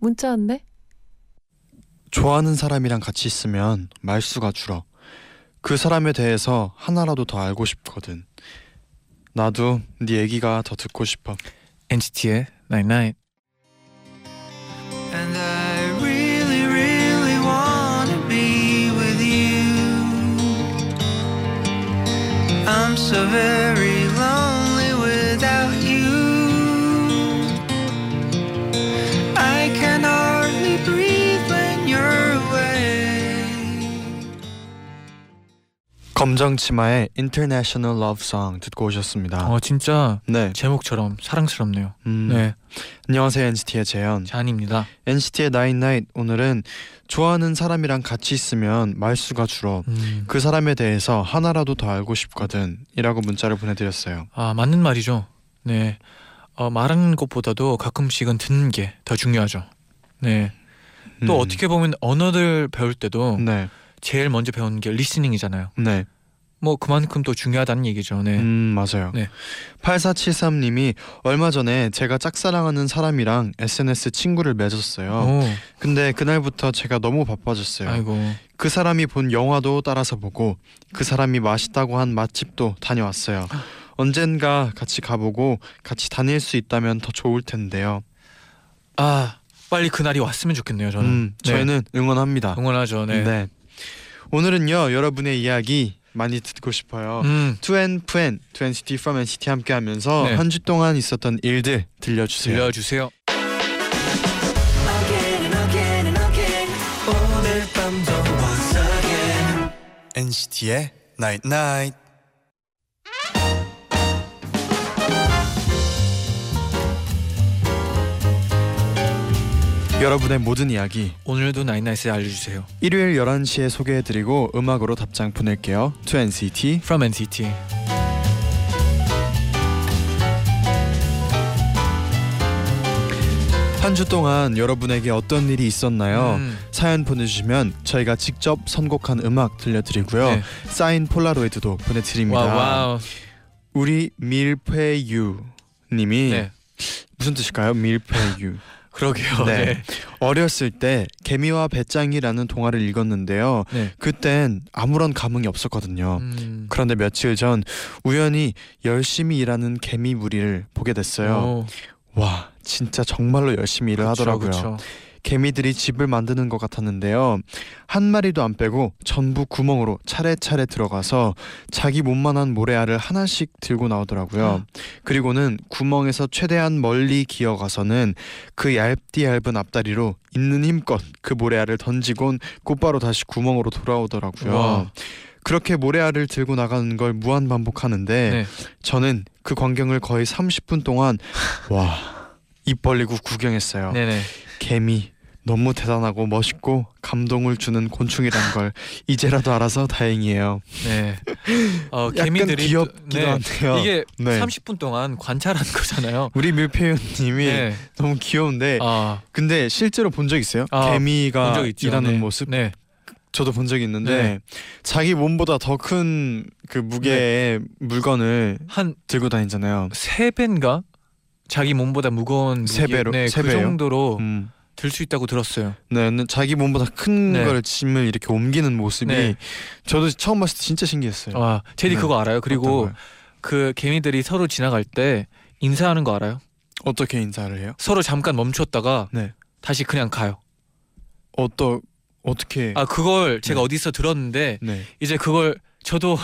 문자 왔네. 좋아하는 사람이랑 같이 있으면 말수가 줄어. 그 사람에 대해서 하나라도 더 알고 싶거든. 나도 네 얘기가 더 듣고 싶어. NCT의 Night Night. And I really, really wanna be with you. I'm so very 검정 치마의 International Love Song 듣고 오셨습니다. 어 진짜 네. 제목처럼 사랑스럽네요. 음, 네, 안녕하세요 NCT의 재현. 잔입니다. NCT의 Night Night 오늘은 좋아하는 사람이랑 같이 있으면 말수가 줄어. 음. 그 사람에 대해서 하나라도 더 알고 싶거든이라고 문자를 보내드렸어요. 아 맞는 말이죠. 네, 어, 말하는 것보다도 가끔씩은 듣는 게 더 중요하죠. 네, 또 음, 어떻게 보면 언어들 배울 때도 네, 제일 먼저 배우는 게 리스닝이잖아요. 네, 뭐 그만큼 또 중요하다는 얘기죠. 네. 음 맞아요. 네. 8473 님이 얼마 전에 제가 짝사랑하는 사람이랑 SNS 친구를 맺었어요. 오, 근데 그날부터 제가 너무 바빠졌어요. 아이고. 그 사람이 본 영화도 따라서 보고 그 사람이 맛있다고 한 맛집도 다녀왔어요. 언젠가 같이 가보고 같이 다닐 수 있다면 더 좋을 텐데요. 아 빨리 그날이 왔으면 좋겠네요. 저는. 음, 네. 저희는 응원합니다. 응원하죠. 네. 네. 오늘은요 여러분의 이야기 많이 듣고 싶어요. 음, 투앤푸앤 투앤시티 from NCT 함께하면서 네. 한주 동안 있었던 일들 들려주세요. 들려주세요. NCT의 Night Night. 여러분의 모든 이야기 오늘도 나인나이스에 알려주세요. 일요일 11시에 소개해드리고 음악으로 답장 보낼게요. To NCT From NCT. 한 주 동안 여러분에게 어떤 일이 있었나요? 음, 사연 보내주시면 저희가 직접 선곡한 음악 들려드리고요. 네. 사인 폴라로이드도 보내드립니다. 와우 와우. 우리 밀페유 님이 네. 무슨 뜻일까요? 밀페유. 그러게요. 네. 네. 어렸을 때 개미와 배짱이라는 동화를 읽었는데요. 네. 그땐 아무런 감흥이 없었거든요. 음, 그런데 며칠 전 우연히 열심히 일하는 개미 무리를 보게 됐어요. 오, 와, 진짜 정말로 열심히 일을 그쵸, 하더라고요. 그쵸. 개미들이 집을 만드는 것 같았는데요. 한 마리도 안 빼고 전부 구멍으로 차례차례 들어가서 자기 몸만한 모래알을 하나씩 들고 나오더라고요. 그리고는 구멍에서 최대한 멀리 기어가서는 그 얇디 얇은 앞다리로 있는 힘껏 그 모래알을 던지곤 곧바로 다시 구멍으로 돌아오더라고요. 와. 그렇게 모래알을 들고 나가는 걸 무한 반복하는데 네. 저는 그 광경을 거의 30분 동안 와 입 벌리고 구경했어요. 네네. 개미 너무 대단하고 멋있고 감동을 주는 곤충이란 걸 이제라도 알아서 다행이에요. 네. 어, 개미들이 귀엽기도 네. 한데요. 이게 네. 30분 동안 관찰한 거잖아요. 우리 밀폐윤님이 네. 너무 귀여운데 아, 근데 실제로 본 적 있어요? 아, 개미가 본 적. 일하는 네. 모습 네. 저도 본 적이 있는데 네. 자기 몸보다 더 큰 그 무게의 물건을 한 들고 다니잖아요. 세 배인가? 자기 몸보다 무거운 세 배로? 네, 세 그 배요? 정도로 음. 들 수 있다고 들었어요. 네, 근데 자기 몸보다 큰 네. 걸 짐을 이렇게 옮기는 모습이 네. 저도 처음 봤을 때 진짜 신기했어요. 아, 제디 네. 그거 알아요? 그리고? 그 개미들이 서로 지나갈 때 인사하는 거 알아요? 어떻게 인사를 해요? 서로 잠깐 멈췄다가 네. 다시 그냥 가요. 어떠 어떻게? 아 그걸 제가 네. 어디서 들었는데 네. 이제 그걸 저도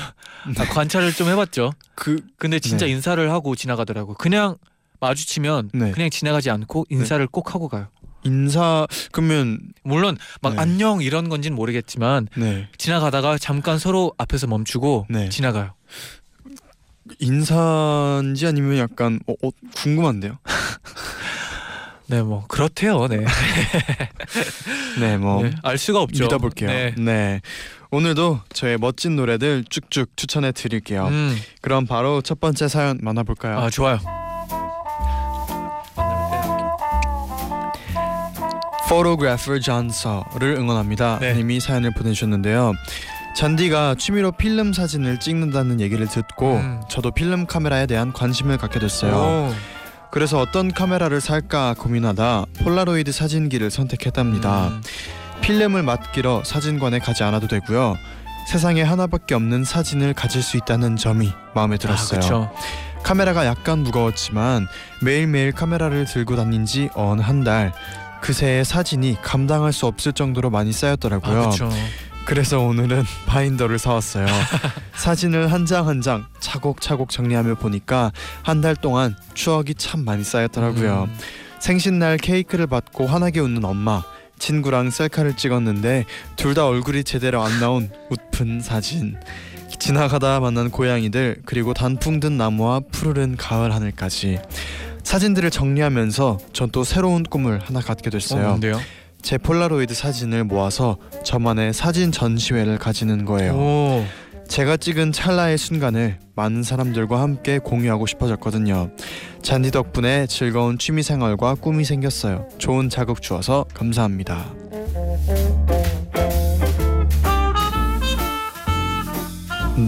아, 관찰을 좀 해봤죠. 그 근데 진짜 네. 인사를 하고 지나가더라고. 그냥 마주치면 네. 그냥 지나가지 않고 인사를 꼭 하고 가요. 인사 그러면 물론 막 네. 안녕 이런 건지는 모르겠지만 네 지나가다가 잠깐 서로 앞에서 멈추고 네. 지나가요. 인사인지 아니면 약간 어, 어, 궁금한데요. 네, 뭐 그렇대요. 네. 네, 뭐 네, 알 수가 없죠. 믿어볼게요. 네. 네. 오늘도 저의 멋진 노래들 쭉쭉 추천해 드릴게요. 음, 그럼 바로 첫 번째 사연 만나볼까요? 아 좋아요. photographer 존서를 응원합니다. 네. 님이 사연을 보내주셨는데요. 쟈니가 취미로 필름 사진을 찍는다는 얘기를 듣고 음. 저도 필름 카메라에 대한 관심을 갖게 됐어요. 오. 그래서 어떤 카메라를 살까 고민하다 폴라로이드 사진기를 선택했답니다. 음, 필름을 맡기러 사진관에 가지 않아도 되고요. 세상에 하나밖에 없는 사진을 가질 수 있다는 점이 마음에 들었어요. 아. 카메라가 약간 무거웠지만 매일매일 카메라를 들고 다닌 지 어느 한달 그새의 사진이 감당할 수 없을 정도로 많이 쌓였더라고요. 아. 그래서 오늘은 바인더를 사왔어요. 사진을 한 장 한 장 차곡차곡 정리하며 보니까 한 달 동안 추억이 참 많이 쌓였더라고요. 음, 생신날 케이크를 받고 환하게 웃는 엄마, 친구랑 셀카를 찍었는데 둘 다 얼굴이 제대로 안 나온 웃픈 사진. 지나가다 만난 고양이들 그리고 단풍 든 나무와 푸르른 가을 하늘까지 사진들을 정리하면서 전 또 새로운 꿈을 하나 갖게 어, 됐어요. 뭔데요? 제 폴라로이드 사진을 모아서 저만의 사진 전시회를 가지는 거예요. 오. 제가 찍은 찰나의 순간을 많은 사람들과 함께 공유하고 싶어졌거든요. 잔디 덕분에 즐거운 취미 생활과 꿈이 생겼어요. 좋은 자극 주어서 감사합니다.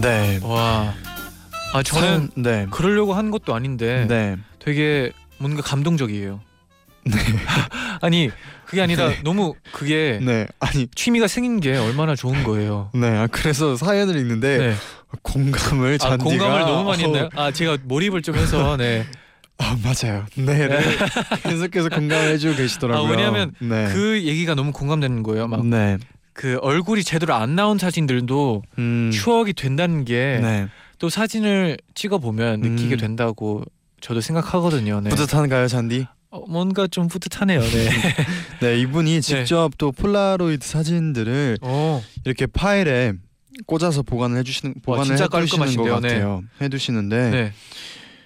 네. 와. 아 저는 네. 그러려고 한 것도 아닌데 네. 되게 뭔가 감동적이에요. 아니 그게 아니라 네. 너무 그게 네. 아니, 취미가 생긴 게 얼마나 좋은 거예요. 네. 아, 그래서 사연을 읽는데 네. 공감을 아, 잔디가 공감을 너무 많이 어, 했나요? 아 제가 몰입을 좀 해서 네. 아, 맞아요. 네. 네. 계속해서 공감을 해주고 계시더라고요. 아, 왜냐하면 네. 그 얘기가 너무 공감되는 거예요. 막그 네. 얼굴이 제대로 안 나온 사진들도 음. 추억이 된다는 게또 네. 사진을 찍어 보면 느끼게 음. 된다고 저도 생각하거든요. 네. 뿌듯한가요, 잔디? 어, 뭔가 좀 뿌듯하네요. 네. 네, 이분이 직접 또 폴라로이드 사진들을 어, 이렇게 파일에 꽂아서 보관을 해주시는 보관을 진짜 해두시는 것 깔끔하신데요, 네. 같아요. 해두시는데 네.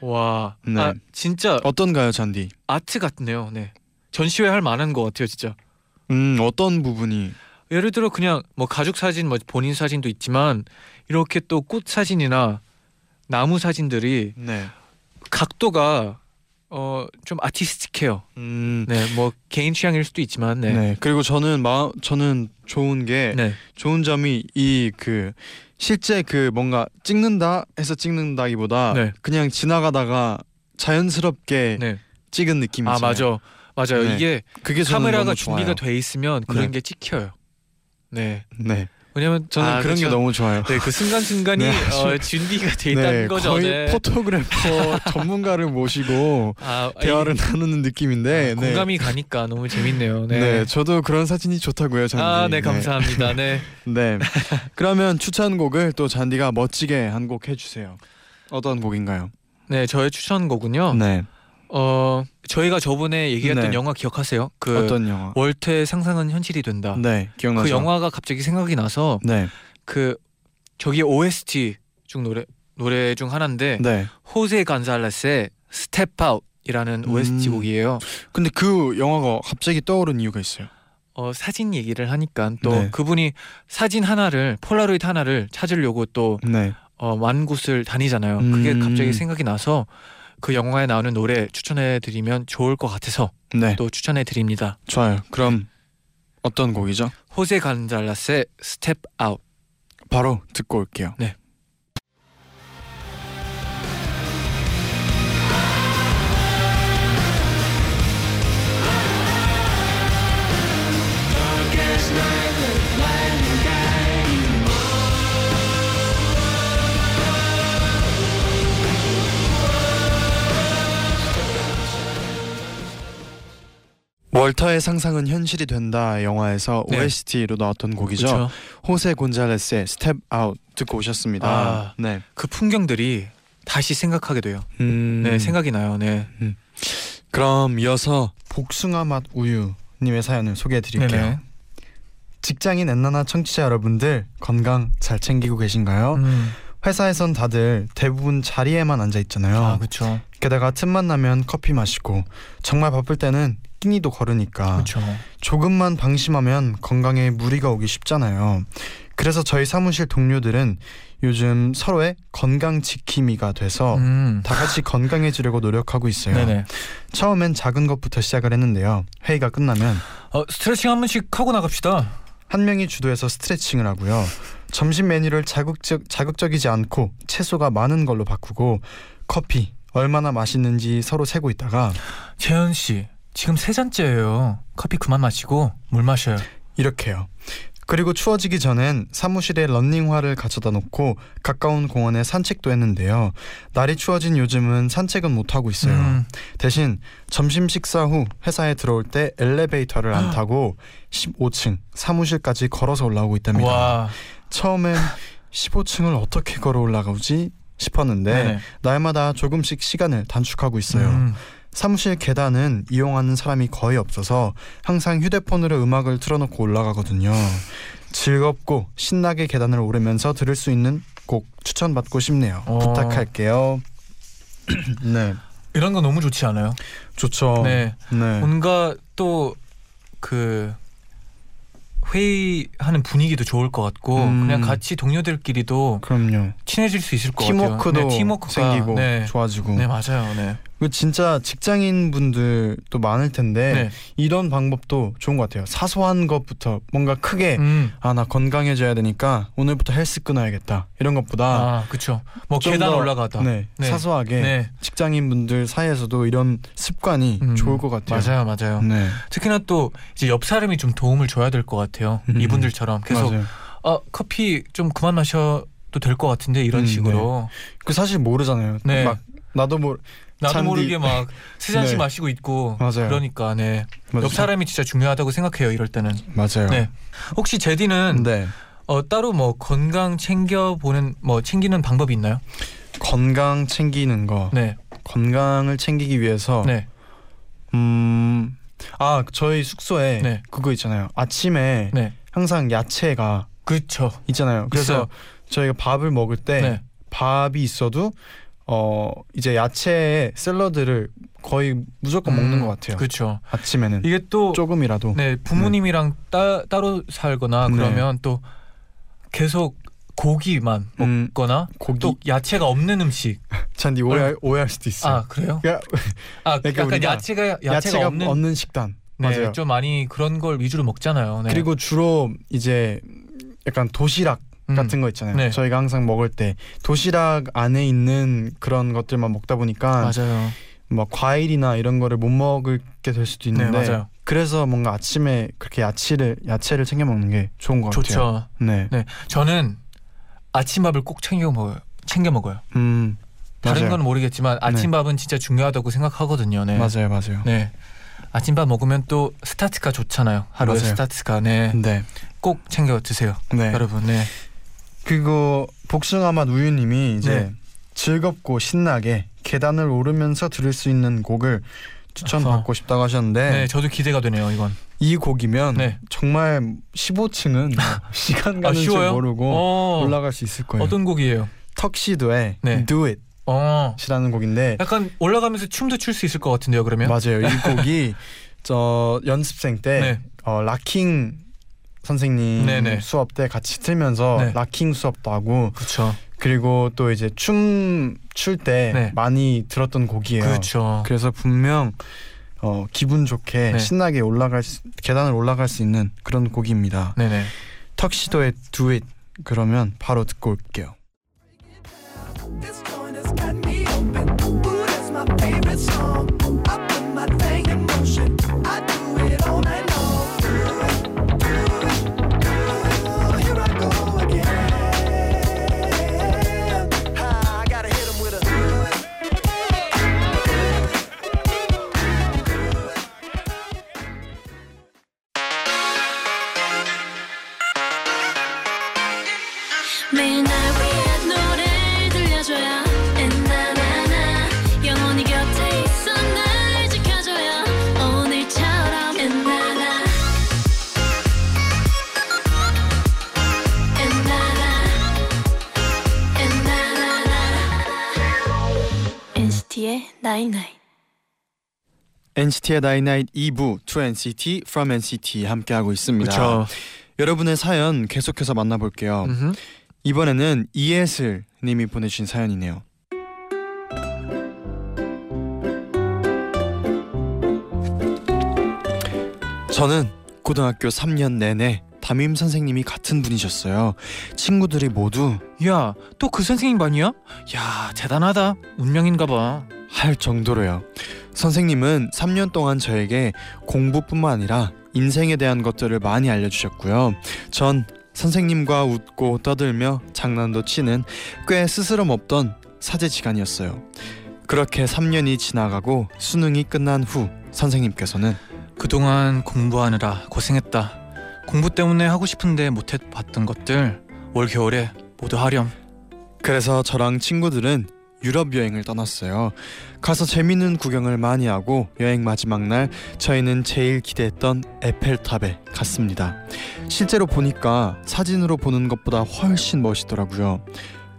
와, 네. 아 진짜 어떤가요, 잔디? 아트 같네요. 네. 전시회 할 만한 것 같아요, 진짜. 음, 어떤 부분이? 예를 들어 그냥 뭐 가족 사진, 뭐 본인 사진도 있지만 이렇게 또 꽃 사진이나 나무 사진들이 네. 각도가 어 좀 아티스틱해요. 음, 네, 뭐 개인 취향일 수도 있지만, 네. 네, 그리고 저는 마 저는 좋은 게 네, 좋은 점이 이 그 실제 그 뭔가 찍는다 해서 찍는다기보다 네. 그냥 지나가다가 자연스럽게 네. 찍은 느낌이 아 있잖아요. 맞아, 맞아요. 네. 이게 그게 카메라가 준비가 좋아요. 돼 있으면 그런 네. 게 찍혀요. 네, 네. 왜냐면 저는 아, 그런 게 그렇죠. 너무 좋아요. 네, 그 순간 순간이 네, 어, 준비가 돼 있다는 네, 거죠. 거의 네. 포토그래퍼 전문가를 모시고 아, 대화를 이- 나누는 느낌인데 아, 공감이 가니까 너무 재밌네요. 네. 네. 네, 저도 그런 사진이 좋다고요, 잔디. 아, 네, 감사합니다. 네. 네. 그러면 추천곡을 또 잔디가 멋지게 한 곡 해주세요. 어떤 곡인가요? 네, 저의 추천곡은요. 네. 어, 저희가 저번에 얘기했던 네. 영화 기억하세요? 그 어떤 영화? 월터의 상상은 현실이 된다. 네, 기억나죠? 그 영화가 갑자기 생각이 나서 네, 그 저기 OST 중 노래 노래 중 하나인데 네. 호세 곤잘레스의 Step Out이라는 음. OST 곡이에요. 근데 그 영화가 갑자기 떠오른 이유가 있어요. 어, 사진 얘기를 하니까 또 네. 그분이 사진 하나를 폴라로이드 하나를 찾으려고 또 네. 어, 많은 곳을 다니잖아요. 그게 음. 갑자기 생각이 나서 그 영화에 나오는 노래 추천해 드리면 좋을 것 같아서 네, 또 추천해 드립니다. 좋아요. 그럼 어떤 곡이죠? 호세 곤잘레스의 Step Out. 바로 듣고 올게요. 네. 월터의 상상은 현실이 된다 영화에서 네. OST로 나왔던 곡이죠. 그렇죠. 호세 곤잘레스의 Step Out 듣고 오셨습니다. 아. 네. 그 풍경들이 다시 생각하게 돼요. 음, 네, 생각이 나요. 네. 그럼 이어서 복숭아 맛 우유 님의 사연을 소개해 드릴게요. 네네. 직장인 엔나나 청취자 여러분들 건강 잘 챙기고 계신가요? 음, 회사에선 다들 대부분 자리에만 앉아 있잖아요. 아 그렇죠. 게다가 틈만 나면 커피 마시고 정말 바쁠 때는 끼니도 거르니까 그렇죠. 조금만 방심하면 건강에 무리가 오기 쉽잖아요. 그래서 저희 사무실 동료들은 요즘 서로의 건강 지킴이가 돼서 음. 다 같이 건강해지려고 노력하고 있어요. 네네. 처음엔 작은 것부터 시작을 했는데요. 회의가 끝나면 어 스트레칭 한 번씩 하고 나갑시다. 한 명이 주도해서 스트레칭을 하고요. 점심 메뉴를 자극적, 자극적이지 않고 채소가 많은 걸로 바꾸고 커피 얼마나 맛있는지 서로 세고 있다가 재현 씨 지금 세 잔째예요. 커피 그만 마시고 물 마셔요. 이렇게요. 그리고 추워지기 전엔 사무실에 런닝화를 갖춰다 놓고 가까운 공원에 산책도 했는데요. 날이 추워진 요즘은 산책은 못 하고 있어요. 음, 대신 점심 식사 후 회사에 들어올 때 엘리베이터를 안 타고 15층 사무실까지 걸어서 올라오고 있답니다. 와. 처음엔 15층을 어떻게 걸어 올라가지 싶었는데 네네. 날마다 조금씩 시간을 단축하고 있어요. 음, 사무실 계단은 이용하는 사람이 거의 없어서 항상 휴대폰으로 음악을 틀어놓고 올라가거든요. 즐겁고 신나게 계단을 오르면서 들을 수 있는 곡 추천받고 싶네요. 어. 부탁할게요. 네, 이런 거 너무 좋지 않아요? 좋죠. 네. 네. 뭔가 또 그 회의하는 분위기도 좋을 것 같고 음. 그냥 같이 동료들끼리도 그럼요. 친해질 수 있을 것 팀워크도 같아요. 네, 팀워크가 생기고 네. 좋아지고. 네 맞아요. 네. 그 진짜 직장인 분들도 많을 텐데 네. 이런 방법도 좋은 것 같아요. 사소한 것부터 뭔가 크게 음. 아나 건강해져야 되니까 오늘부터 헬스 끊어야겠다 이런 것보다 아 그렇죠. 뭐좀 계단 더, 올라가다. 네, 네. 사소하게 네. 직장인 분들 사이에서도 이런 습관이 음, 좋을 것 같아요. 맞아요, 맞아요. 네, 특히나 또 이제 옆 사람이 좀 도움을 줘야 될 것 같아요. 음. 이분들처럼 계속 맞아요. 아 커피 좀 그만 마셔 도 될 것 같은데 이런 음, 식으로 그 사실 모르잖아요. 네. 막 나도 모 나도 잔디- 모르게 막 세 잔씩 네. 마시고 있고 맞아요. 그러니까 네. 맞아요. 옆 사람이 진짜 중요하다고 생각해요. 이럴 때는. 맞아요. 네. 혹시 제디는 네. 어, 따로 뭐 건강 챙겨 보는 뭐 챙기는 방법이 있나요? 건강 챙기는 거, 네. 건강을 챙기기 위해서 네. 음. 아, 저희 숙소에 네. 그거 있잖아요. 아침에 네. 항상 야채가 그렇죠. 있잖아요. 그래서 있어요. 저희가 밥을 먹을 때 네. 밥이 있어도 어 이제 야채 샐러드를 거의 무조건 먹는 것 같아요. 그렇죠. 아침에는 이게 또 조금이라도. 네, 부모님이랑 따, 따로 살거나 네. 그러면 또 계속 고기만 음, 먹거나 고기 또 야채가 없는 음식. 잔디 오해할, 오해할 수도 있어요. 아, 그래요? 야, 아, 그러니까 약간 야채가 야채가, 야채가, 없는 없는, 식단. 네, 맞아요. 좀 많이 그런 걸 위주로 먹잖아요. 네. 그리고 주로 이제 약간 도시락 음, 같은 거 있잖아요. 네. 저희가 항상 먹을 때 도시락 안에 있는 그런 것들만 먹다 보니까 맞아요. 뭐 과일이나 이런 거를 못 먹게 될 수도 네, 있는데 맞아요. 그래서 뭔가 아침에 그렇게 야채를 야채를 챙겨 먹는 게 좋은 것 같아요. 좋죠. 네. 네. 저는 아침밥을 꼭 챙겨 먹어요. 챙겨 먹어요. 음. 다른 맞아요. 건 모르겠지만 아침밥은 진짜 중요하다고 생각하거든요. 네. 맞아요, 맞아요. 네. 아침밥 먹으면 또 스타트가 좋잖아요. 하루의 맞아요. 스타트가 네. 네. 꼭 챙겨 드세요. 네. 여러분. 네. 그리고 복숭아 맛 우유님이 이제 네. 즐겁고 신나게 계단을 오르면서 들을 수 있는 곡을 추천받고 싶다고 하셨는데 네, 저도 기대가 되네요, 이건. 이 곡이면 네. 정말 15층은 시간 가는 줄 쉬워요? 모르고 어. 올라갈 수 있을 거예요. 어떤 곡이에요? 턱시도의 네. Do It이라는 어. 곡인데 약간 올라가면서 춤도 출 수 있을 것 같은데요, 그러면? 맞아요. 이 곡이 저 연습생 때 네. 어, 락킹 선생님 네네. 수업 때 같이 틀면서 네. 락킹 수업도 하고 그렇죠. 그리고 또 이제 춤 출 때 네. 많이 들었던 곡이에요. 그렇죠. 그래서 분명 어, 기분 좋게 네. 신나게 올라갈 수, 계단을 올라갈 수 있는 그런 곡입니다. 네네. 턱시도의 Do It 그러면 바로 듣고 올게요. Night Night NCT의 나이나잇 2부 To NCT From NCT 함께하고 있습니다. 그렇죠. 여러분의 사연 계속해서 만나볼게요. 음흠. 이번에는 이예슬 님이 보내주신 사연이네요. 저는 고등학교 3년 내내 담임 선생님이 같은 분이셨어요. 친구들이 모두 야, 또 그 선생님 반이야? 야, 대단하다. 운명인가 봐. 할 정도로요. 선생님은 3년 동안 저에게 공부뿐만 아니라 인생에 대한 것들을 많이 알려주셨고요. 전 선생님과 웃고 떠들며 장난도 치는 꽤 스스럼 없던 사제지간이었어요. 그렇게 3년이 지나가고 수능이 끝난 후 선생님께서는 그동안 공부하느라 고생했다. 공부 때문에 하고 싶은데 못해 봤던 것들 올 겨울에 모두 하렴. 그래서 저랑 친구들은 유럽 여행을 떠났어요. 가서 재밌는 구경을 많이 하고 여행 마지막 날 저희는 제일 기대했던 에펠탑에 갔습니다. 실제로 보니까 사진으로 보는 것보다 훨씬 멋있더라고요.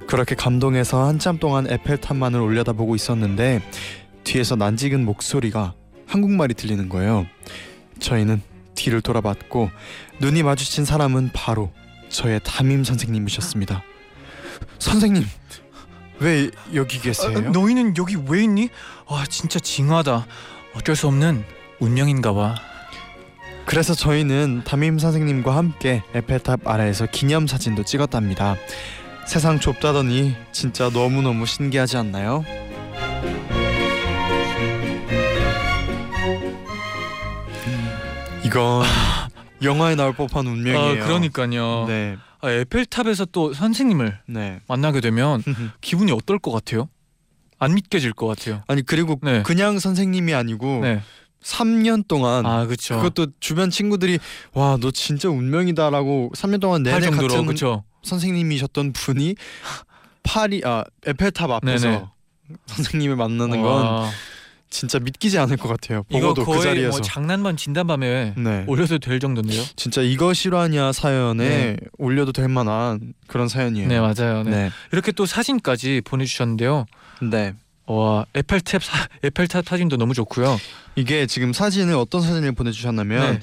그렇게 감동해서 한참 동안 에펠탑만을 올려다보고 있었는데 뒤에서 난직은 목소리가 한국말이 들리는 거예요. 저희는 뒤를 돌아봤고 눈이 마주친 사람은 바로 저의 담임 선생님이셨습니다. 선생님 왜 여기 계세요? 아, 너희는 여기 왜 있니? 아, 진짜 징하다. 어쩔 수 없는 운명인가 봐. 그래서 저희는 담임 선생님과 함께 에펠탑 아래에서 기념 사진도 찍었답니다. 세상 좁다더니 진짜 너무너무 신기하지 않나요? 이건 영화에 나올 법한 운명이에요. 아, 그러니까요. 네, 아, 에펠탑에서 또 선생님을 네. 만나게 되면 기분이 어떨 것 같아요? 안 믿겨질 것 같아요. 아니 그리고 네. 그냥 선생님이 아니고 네. 3년 동안 아, 그렇죠. 그것도 주변 친구들이 와 너 진짜 운명이다라고 3년 동안 할 내내 정도로 같은 그렇죠. 선생님이셨던 분이 파리 아 에펠탑 앞에서 네네. 선생님을 만나는 건 와, 진짜 믿기지 않을 것 같아요. 이거 보고도 그 자리에서 뭐 장난 반 진담 반에 네. 올려도 될 정도인데요. 진짜 이거 실화냐 사연에 네. 올려도 될 만한 그런 사연이에요. 네, 맞아요. 네. 네. 이렇게 또 사진까지 보내주셨는데요. 네. 와 에펠탑 사, 에펠탑 사진도 너무 좋고요. 이게 지금 사진을 어떤 사진을 보내주셨냐면 네.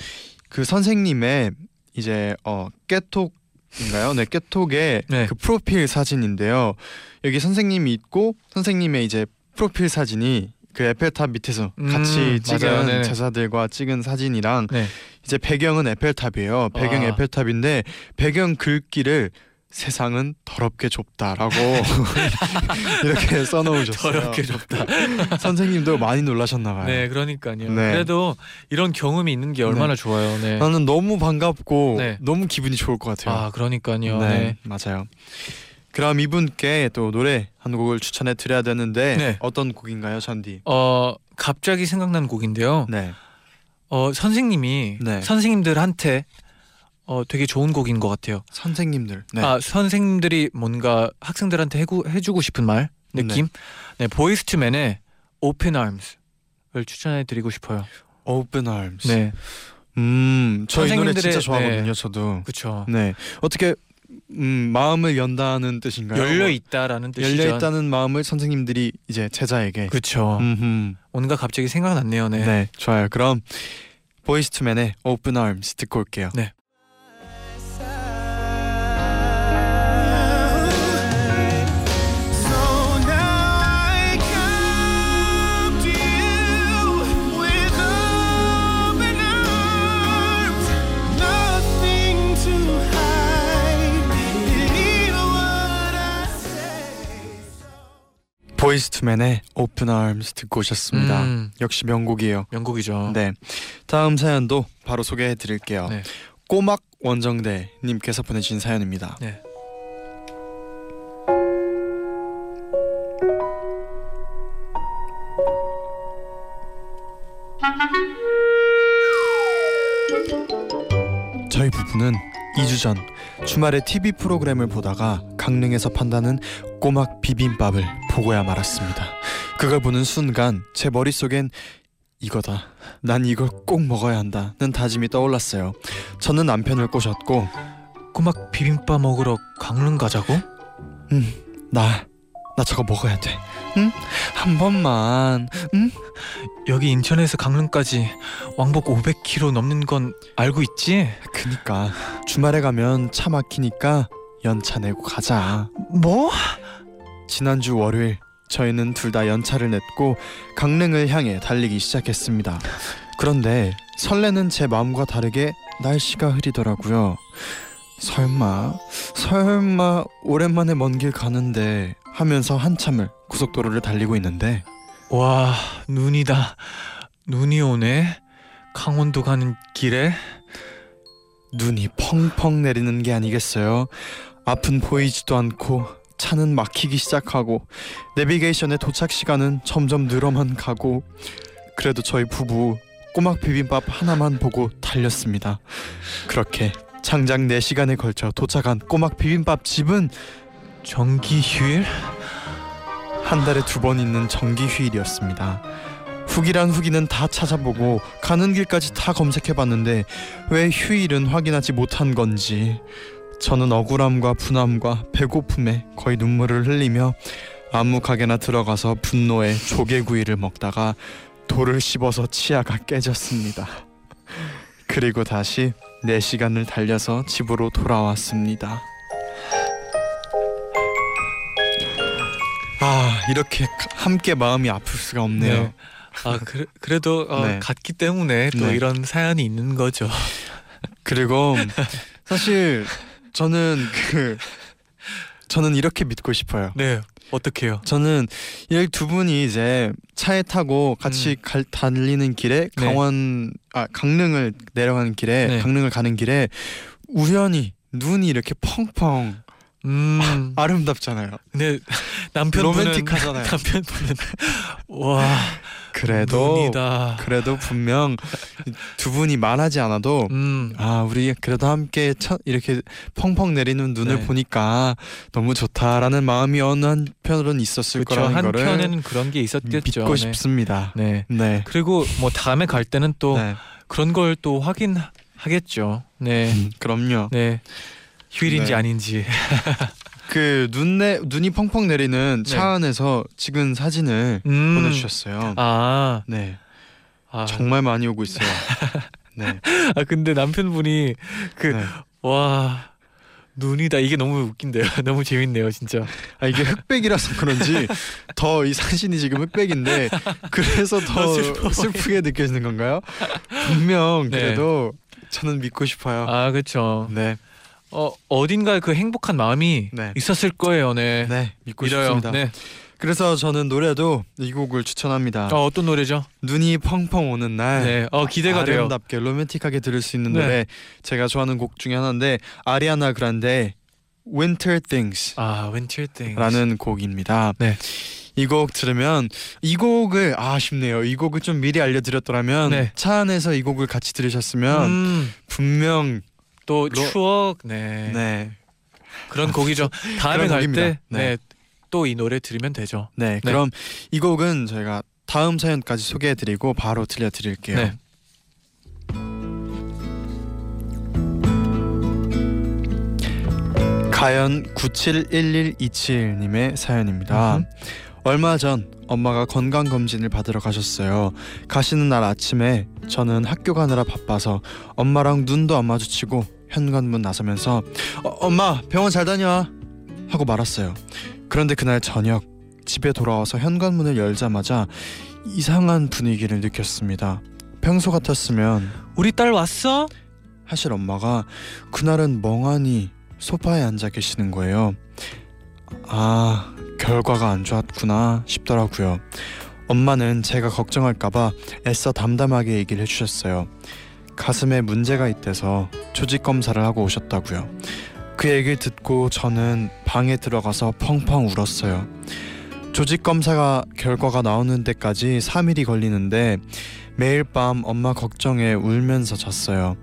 그 선생님의 이제 어 깨톡 인가요? 네 깨톡의 네. 그 프로필 사진인데요. 여기 선생님이 있고 선생님의 이제 프로필 사진이 그 에펠탑 밑에서 음, 같이 찍은 맞아요. 네네. 제자들과 찍은 사진이랑 네. 이제 배경은 에펠탑이에요. 배경 와. 에펠탑인데 배경 글귀를 세상은 더럽게 좁다라고 이렇게 써놓으셨어요. 더럽게 좁다. 선생님도 많이 놀라셨나 봐요. 네, 그러니까요. 네. 그래도 이런 경험이 있는 게 얼마나 좋아요. 네. 나는 너무 반갑고 네. 너무 기분이 좋을 것 같아요. 아, 그러니까요. 네, 네. 맞아요. 그럼 이분께 또 노래 한 곡을 추천해 드려야 되는데 네. 어떤 곡인가요, 잔디? 어, 갑자기 생각난 곡인데요. 네, 어, 선생님이 네. 선생님들한테 어, 되게 좋은 곡인 것 같아요. 선생님들. 네, 아, 선생님들이 뭔가 학생들한테 해구, 해주고 싶은 말 느낌. 네, 보이스투맨의 Open Arms를 추천해 드리고 싶어요. Open Arms. 네, 음, 저이 노래 진짜 좋아하거든요, 네. 저도. 그렇죠. 네, 어떻게 음, 마음을 연다는 뜻인가요? 열려 뭐, 있다라는 뜻이죠. 열려 있다는 마음을 선생님들이 이제 제자에게. 그렇죠. 뭔가 갑자기 생각났네요. 네. 네. 좋아요. 그럼 보이스투맨의 Open Arms 듣고 올게요. 네. 보이스투맨의 Open Arms 듣고 오셨습니다. 음, 역시 명곡이에요. 명곡이죠. 네. 다음 사연도 바로 소개해 드릴게요. 네. 꼬막 원정대 님께서 보내주신 사연입니다. 네. 저희 부부는 2주 전 주말에 TV 프로그램을 보다가 강릉에서 판다는 꼬막 비빔밥을 보고야 말았습니다. 그걸 보는 순간 제 머릿속엔 이거다. 난 이걸 꼭 먹어야 한다는 다짐이 떠올랐어요. 저는 남편을 꼬셨고 꼬막 비빔밥 먹으러 강릉 가자고? 나, 나 저거 먹어야 돼. 응? 한 번만. 응? 여기 인천에서 강릉까지 왕복 500km 넘는 건 알고 있지? 그니까 주말에 가면 차 막히니까 연차 내고 가자. 뭐? 지난주 월요일 저희는 둘 다 연차를 냈고 강릉을 향해 달리기 시작했습니다. 그런데 설레는 제 마음과 다르게 날씨가 흐리더라고요. 설마 설마 오랜만에 먼 길 가는데 하면서 한참을 고속도로를 달리고 있는데 와 눈이다 눈이 오네 강원도 가는 길에 눈이 펑펑 내리는 게 아니겠어요. 앞은 보이지도 않고 차는 막히기 시작하고 내비게이션의 도착 시간은 점점 늘어만 가고 그래도 저희 부부 꼬막 비빔밥 하나만 보고 달렸습니다. 그렇게 장장 4시간에 걸쳐 도착한 꼬막 비빔밥 집은 정기 휴일? 한 달에 두 번 있는 정기 휴일이었습니다. 후기란 후기는 다 찾아보고 가는 길까지 다 검색해봤는데 왜 휴일은 확인하지 못한 건지 저는 억울함과 분함과 배고픔에 거의 눈물을 흘리며 아무 가게나 들어가서 분노에 조개구이를 먹다가 돌을 씹어서 치아가 깨졌습니다. 그리고 다시 4시간을 달려서 집으로 돌아왔습니다. 아 이렇게 함께 마음이 아플 수가 없네요. 네. 아 그래, 그래도 어, 네. 갔기 때문에 또 네. 이런 사연이 있는 거죠 그리고 사실 저는 그 저는 이렇게 믿고 싶어요. 네 어떡해요 저는 이 두 분이 이제 차에 타고 같이 음. 갈, 달리는 길에 네. 강원 아 강릉을 내려가는 길에 네. 강릉을 가는 길에 우연히 눈이 이렇게 펑펑 음 아 름답잖아요. 근데 남편분은 로맨틱하잖아요. 남편분은 와 그래도 눈이다 그래도 분명 두 분이 말하지 않아도 음 아 우리 그래도 함께 첫 이렇게 펑펑 내리는 눈을 네. 보니까 너무 좋다라는 마음이 어느 한편으로는 있었을 그렇죠 거라는 거를 한편에는 그런 게 있었겠죠 믿고 네. 싶습니다. 네 네. 그리고 뭐 다음에 갈 때는 또 네. 그런 걸 또 확인하겠죠 네 음, 그럼요. 네. 휴일인지 네. 아닌지. 그 눈내 눈이 펑펑 내리는 차 네. 안에서 찍은 사진을 음. 보내주셨어요. 아, 네. 아, 정말 많이 오고 있어요. 네. 아 근데 남편분이 그 네. 와 눈이다 이게 너무 웃긴데요. 너무 재밌네요, 진짜. 아 이게 흑백이라서 그런지 더 이 사진이 지금 흑백인데 그래서 더 슬프게 느껴지는 건가요? 분명 네. 그래도 저는 믿고 싶어요. 아 그렇죠. 네. 어 어딘가에 그 행복한 마음이 네. 있었을 거예요, 네. 네. 믿고 믿어요. 싶습니다. 네. 그래서 저는 노래도 이 곡을 추천합니다. 어 어떤 노래죠? 눈이 펑펑 오는 날 네. 어 기대가 돼요. 아름답게 로맨틱하게 들을 수 있는 네. 노래 제가 좋아하는 곡 중에 하나인데 아리아나 그란데 Winter Things 아 웬틸 땡. 라는 곡입니다. 네. 이 곡 들으면 이 곡을 아, 아쉽네요. 이 곡을 좀 미리 알려드렸더라면 네. 차 안에서 이 곡을 같이 들으셨으면 음, 분명 또 로- 추억. 네. 네, 그런 곡이죠. 다음에 갈. 때 네. 네. 또 이 노래 들으면 되죠. 네, 그럼 이 곡은 저희가 다음 사연까지 소개해 드리고 바로 들려 드릴게요. 네. 가연 971127님의 사연입니다. 음흠. 얼마 전 엄마가 건강 검진을 받으러 가셨어요. 가시는 날 아침에 저는 학교 가느라 바빠서 엄마랑 눈도 안 마주치고 현관문 나서면서 어, 엄마 병원 잘 다녀 하고 말았어요. 그런데 그날 저녁 집에 돌아와서 현관문을 열자마자 이상한 분위기를 느꼈습니다. 평소 같았으면 우리 딸 왔어? 하실 엄마가 그날은 멍하니 소파에 앉아 계시는 거예요. 아, 결과가 안 좋았구나 싶더라고요. 엄마는 제가 걱정할까봐 애써 담담하게 얘기를 해주셨어요. 가슴에 문제가 있대서 조직 검사를 하고 오셨다고요. 그 얘기를 듣고 저는 방에 들어가서 펑펑 울었어요. 조직 검사가 결과가 나오는 데까지 3일이 걸리는데 매일 밤 엄마 걱정에 울면서 잤어요.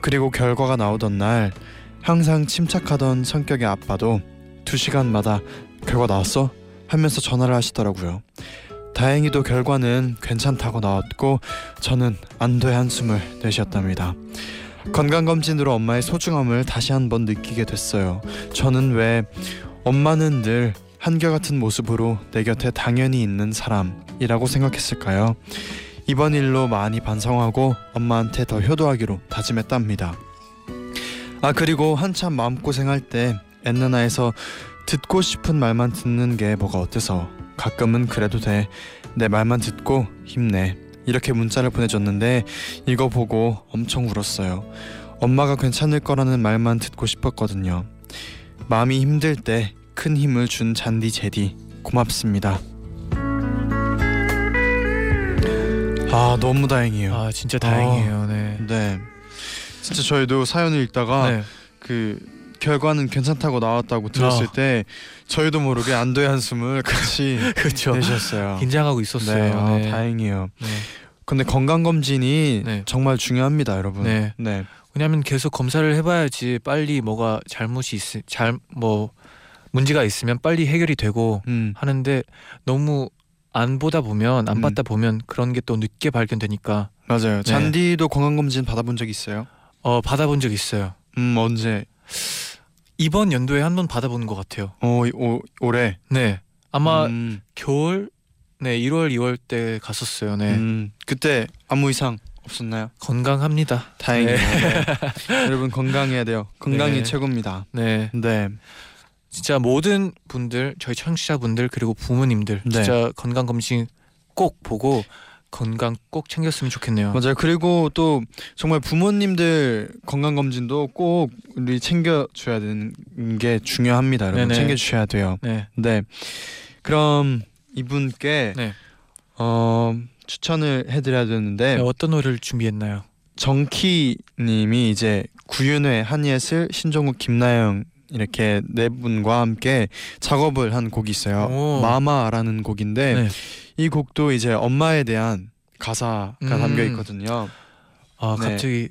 그리고 결과가 나오던 날 항상 침착하던 성격의 아빠도 두 시간마다 결과 나왔어? 하면서 전화를 하시더라고요. 다행히도 결과는 괜찮다고 나왔고 저는 안도의 한숨을 내쉬었답니다. 건강검진으로 엄마의 소중함을 다시 한번 느끼게 됐어요. 저는 왜 엄마는 늘 한결같은 모습으로 내 곁에 당연히 있는 사람이라고 생각했을까요? 이번 일로 많이 반성하고 엄마한테 더 효도하기로 다짐했답니다. 아 그리고 한참 마음고생할 때 엔나나에서 듣고 싶은 말만 듣는 게 뭐가 어때서 가끔은 그래도 돼. 내 말만 듣고 힘내. 이렇게 문자를 보내줬는데 이거 보고 엄청 울었어요. 엄마가 괜찮을 거라는 말만 듣고 싶었거든요. 마음이 힘들 때 큰 힘을 준 잔디 제디 고맙습니다. 아 너무 다행이에요. 아 진짜 다행이에요. 네. 네. 진짜 저희도 사연을 읽다가 네. 그 결과는 괜찮다고 나왔다고 들었을 어. 때 저희도 모르게 안도의 한숨을 같이 그렇죠. 내셨어요. 긴장하고 네, 있었어요. 아, 네. 다행이에요. 네. 근데 건강 검진이 네. 정말 중요합니다, 여러분. 네. 네. 왜냐하면 계속 검사를 해봐야지 빨리 뭐가 잘못이 있, 잘뭐 문제가 있으면 빨리 해결이 되고 음, 하는데 너무 안 보다 보면 안 음. 받다 보면 그런 게 또 늦게 발견되니까 맞아요. 네. 잔디도 건강 검진 받아본 적 있어요? 어 받아본 적 있어요. 음, 언제? 이번 연도에 한 번 받아보는 것 같아요. 어, 이- 오, 올해. 네 아마 음, 겨울 네 1월 2월 때 갔었어요. 네 음, 그때 아무 이상 없었나요? 건강합니다. 다행이에요. 네. 네. 여러분 건강해야 돼요. 건강이 네. 최고입니다. 네 네. 진짜 모든 분들 저희 청취자분들 그리고 부모님들 네. 진짜 건강 검진 꼭 보고 건강 꼭 챙겼으면 좋겠네요. 맞아요. 그리고 또 정말 부모님들 건강 검진도 꼭 우리 챙겨 줘야 되는 게 중요합니다. 여러분. 챙겨 주셔야 돼요. 네 네. 그럼 이분께 네. 어 추천을 해 드려야 되는데 네, 어떤 노래를 준비했나요? 정키 님이 이제 구윤회, 한예슬, 신종욱, 김나영 이렇게 네 분과 함께 작업을 한 곡이 있어요. 오. 마마라는 곡인데 네. 이 곡도 이제 엄마에 대한 가사가 음. 담겨 있거든요. 아 네. 갑자기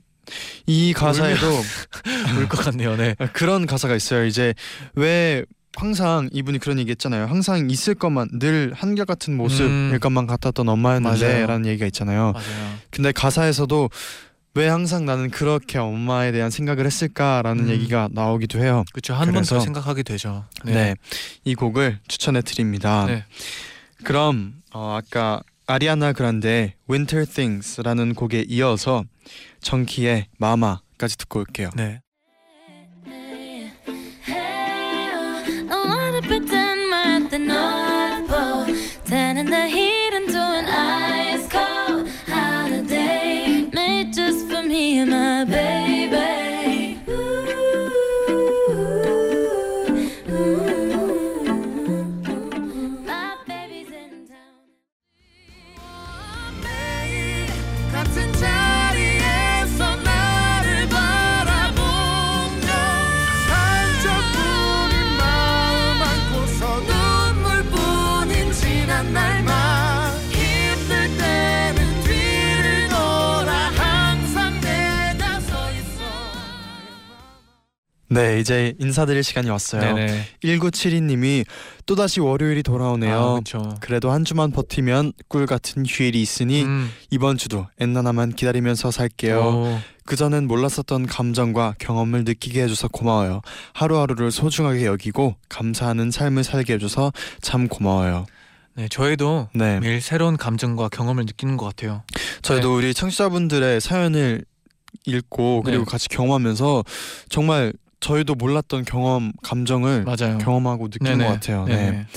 이 가사에도 울 것 같네요. 네. 그런 가사가 있어요. 이제 왜 항상 이분이 그런 얘기 했잖아요. 항상 있을 것만 늘 한결같은 모습일 음. 것만 같았던 엄마였는데. 라는 얘기가 있잖아요. 맞아요. 근데 가사에서도 왜 항상 나는 그렇게 엄마에 대한 생각을 했을까라는 음. 얘기가 나오기도 해요. 그렇죠. 한 번 더 생각하게 되죠. 네. 이 곡을 추천해 드립니다. 네. 그럼 어, 아까 아리아나 그란데 Winter Things라는 곡에 이어서 정키의 마마까지 듣고 올게요. 네. 이제 인사드릴 시간이 왔어요. 네네. 1972님이 또다시 월요일이 돌아오네요. 아. 그래도 한 주만 버티면 꿀 같은 휴일이 있으니 음. 이번 주도 엔나나만 기다리면서 살게요. 오. 그전엔 몰랐었던 감정과 경험을 느끼게 해줘서 고마워요. 하루하루를 소중하게 여기고 감사하는 삶을 살게 해줘서 참 고마워요. 네, 저희도 네, 매일 새로운 감정과 경험을 느끼는 것 같아요. 저희도 우리 청취자분들의 사연을 읽고 그리고 네. 같이 경험하면서 정말 저희도 몰랐던 경험, 감정을 맞아요. 경험하고 느낀 네네. 것 같아요. 네. 네 네.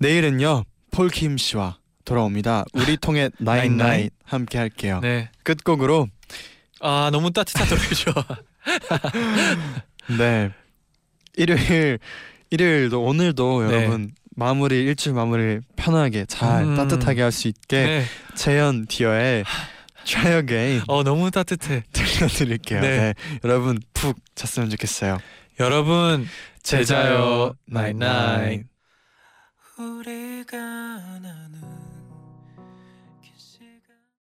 내일은요 폴킴 씨와 돌아옵니다. 우리 통해 나인 나잇 함께 할게요. 네. 끝곡으로 아 너무 따뜻한 노래죠. 네 일요일 일요일도 오늘도 네. 여러분 마무리 일주일 마무리 편하게 잘 음. 따뜻하게 할 수 있게 네. 재현 디어의 Try Again 어 너무 따뜻해. 들려드릴게요. 네. 네. 여러분 푹 잤으면 좋겠어요. 여러분 제자요 나잇 나잇. 나잇 나잇. 우리가 나눈